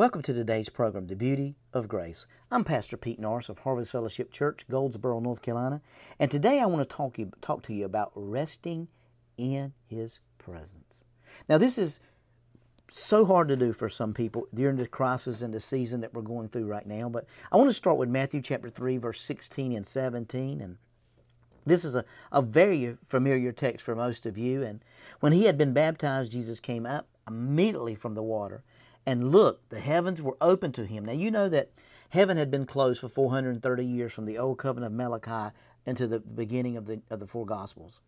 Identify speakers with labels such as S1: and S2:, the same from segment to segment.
S1: Welcome to today's program, The Beauty of Grace. I'm Pastor Pete Norris of Harvest Fellowship Church, Goldsboro, North Carolina, and today I want to talk, you, talk to you about resting in His presence. Now, this is so hard to do for some people during the crisis and the season that we're going through right now, but I want to start with Matthew chapter 3, verse 16 and 17, and this is a, a very familiar text for most of you. And when he had been baptized, Jesus came up immediately from the water. And look, the heavens were open to him. Now, you know that heaven had been closed for 430 years from the old covenant of Malachi into the beginning of the, of the four Gospels.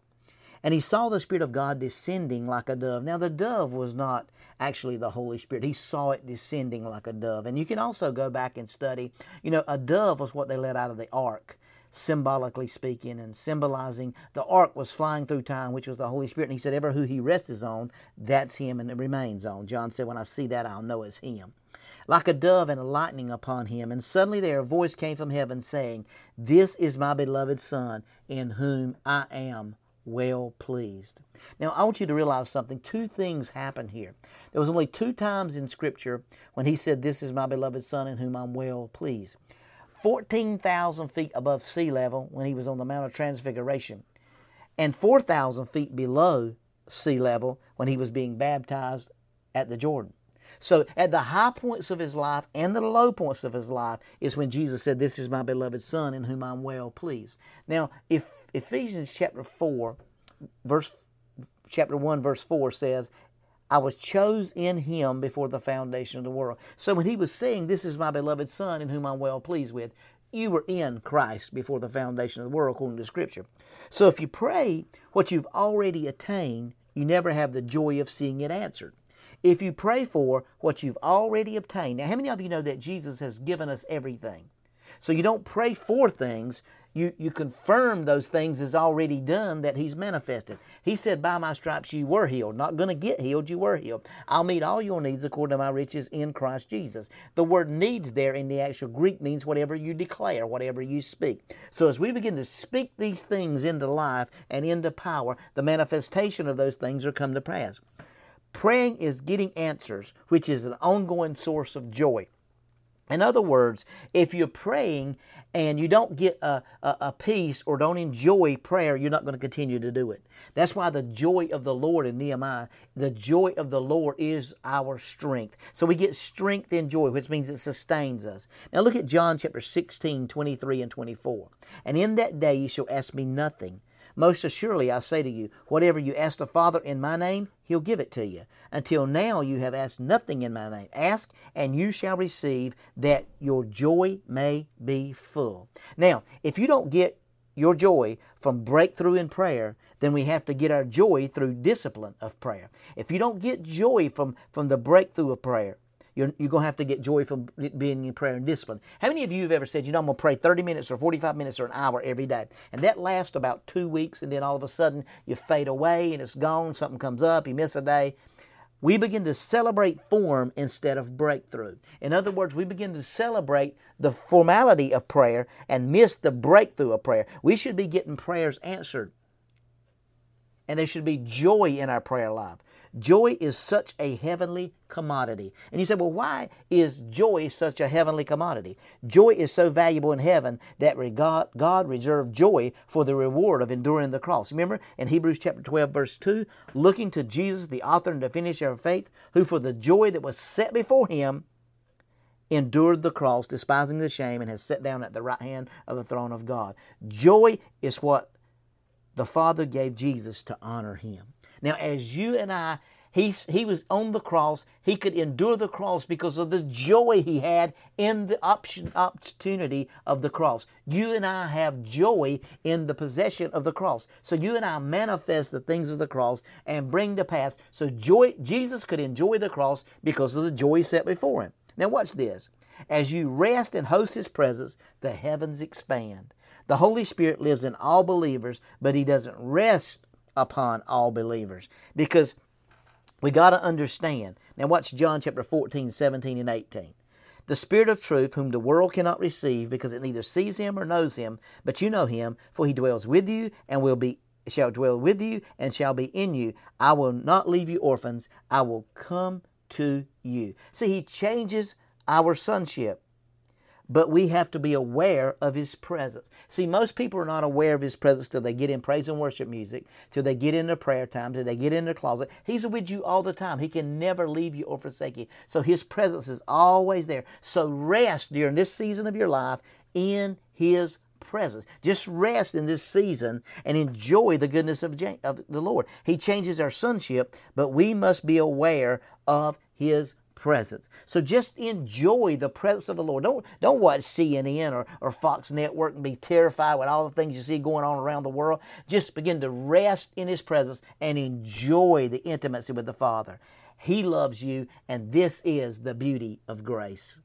S1: And he saw the Spirit of God descending like a dove. Now, the dove was not actually the Holy Spirit. He saw it descending like a dove. And you can also go back and study. You know, a dove was what they let out of the ark symbolically speaking and symbolizing the ark was flying through time, which was the Holy Spirit. And he said, Ever who he rests on, that's him and it remains on. John said, When I see that, I'll know it's him. Like a dove and a lightning upon him. And suddenly there a voice came from heaven saying, This is my beloved Son, in whom I am well pleased. Now, I want you to realize something. Two things happen here. There was only two times in Scripture when he said, This is my beloved Son, in whom I'm well pleased. 14,000 feet above sea level when he was on the Mount of Transfiguration, and 4,000 feet below sea level when he was being baptized at the Jordan. So, at the high points of his life and the low points of his life is when Jesus said, This is my beloved Son in whom I'm well pleased. Now, if Ephesians chapter 4, verse chapter 1, verse 4 says, I was chose in him before the foundation of the world. So when he was saying, This is my beloved Son in whom I'm well pleased with, you were in Christ before the foundation of the world, according to Scripture. So if you pray what you've already attained, you never have the joy of seeing it answered. If you pray for what you've already obtained, now how many of you know that Jesus has given us everything? So you don't pray for things, you, you confirm those things is already done that He's manifested. He said, By my stripes you were healed. Not going to get healed, you were healed. I'll meet all your needs according to my riches in Christ Jesus. The word needs there in the actual Greek means whatever you declare, whatever you speak. So as we begin to speak these things into life and into power, the manifestation of those things are come to pass. Praying is getting answers, which is an ongoing source of joy. In other words, if you're praying and you don't get a, a, a, peace or don't enjoy prayer, you're not going to continue to do it. That's why the joy of the Lord in Nehemiah, the joy of the Lord is our strength. So we get strength in joy, which means it sustains us. Now look at John chapter 16, 23 and 24. And in that day you shall ask me nothing. Most assuredly, I say to you, whatever you ask the Father in my name, he'll give it to you. Until now, you have asked nothing in my name. Ask, and you shall receive, that your joy may be full. Now, if you don't get your joy from breakthrough in prayer, then we have to get our joy through discipline of prayer. If you don't get joy from, from the breakthrough of prayer, you're, you're going to have to get joy from being in prayer and discipline. How many of you have ever said, you know, I'm going to pray 30 minutes or 45 minutes or an hour every day? And that lasts about two weeks, and then all of a sudden you fade away and it's gone. Something comes up, you miss a day. We begin to celebrate form instead of breakthrough. In other words, we begin to celebrate the formality of prayer and miss the breakthrough of prayer. We should be getting prayers answered. And there should be joy in our prayer life. Joy is such a heavenly commodity. And you say, well, why is joy such a heavenly commodity? Joy is so valuable in heaven that God reserved joy for the reward of enduring the cross. Remember in Hebrews chapter 12, verse 2, looking to Jesus, the author and the finisher of faith, who for the joy that was set before him endured the cross, despising the shame, and has sat down at the right hand of the throne of God. Joy is what the Father gave Jesus to honor him. Now, as you and I, he, he was on the cross. He could endure the cross because of the joy he had in the option, opportunity of the cross. You and I have joy in the possession of the cross. So you and I manifest the things of the cross and bring to pass. So joy, Jesus could enjoy the cross because of the joy set before him. Now watch this. As you rest and host his presence, the heavens expand. The Holy Spirit lives in all believers, but he doesn't rest upon all believers. Because we got to understand. Now, watch John chapter 14, 17, and 18. The Spirit of truth, whom the world cannot receive, because it neither sees him or knows him, but you know him, for he dwells with you and will be shall dwell with you and shall be in you. I will not leave you orphans. I will come to you. See, He changes our sonship but we have to be aware of His presence. See, most people are not aware of His presence till they get in praise and worship music, till they get into prayer time, till they get in the closet. He's with you all the time. He can never leave you or forsake you. So His presence is always there. So rest during this season of your life in His presence. Just rest in this season and enjoy the goodness of, of the Lord. He changes our sonship, but we must be aware of His presence. So just enjoy the presence of the Lord. Don't don't watch CNN or, or Fox Network and be terrified with all the things you see going on around the world. Just begin to rest in His presence and enjoy the intimacy with the Father. He loves you, and this is the beauty of grace.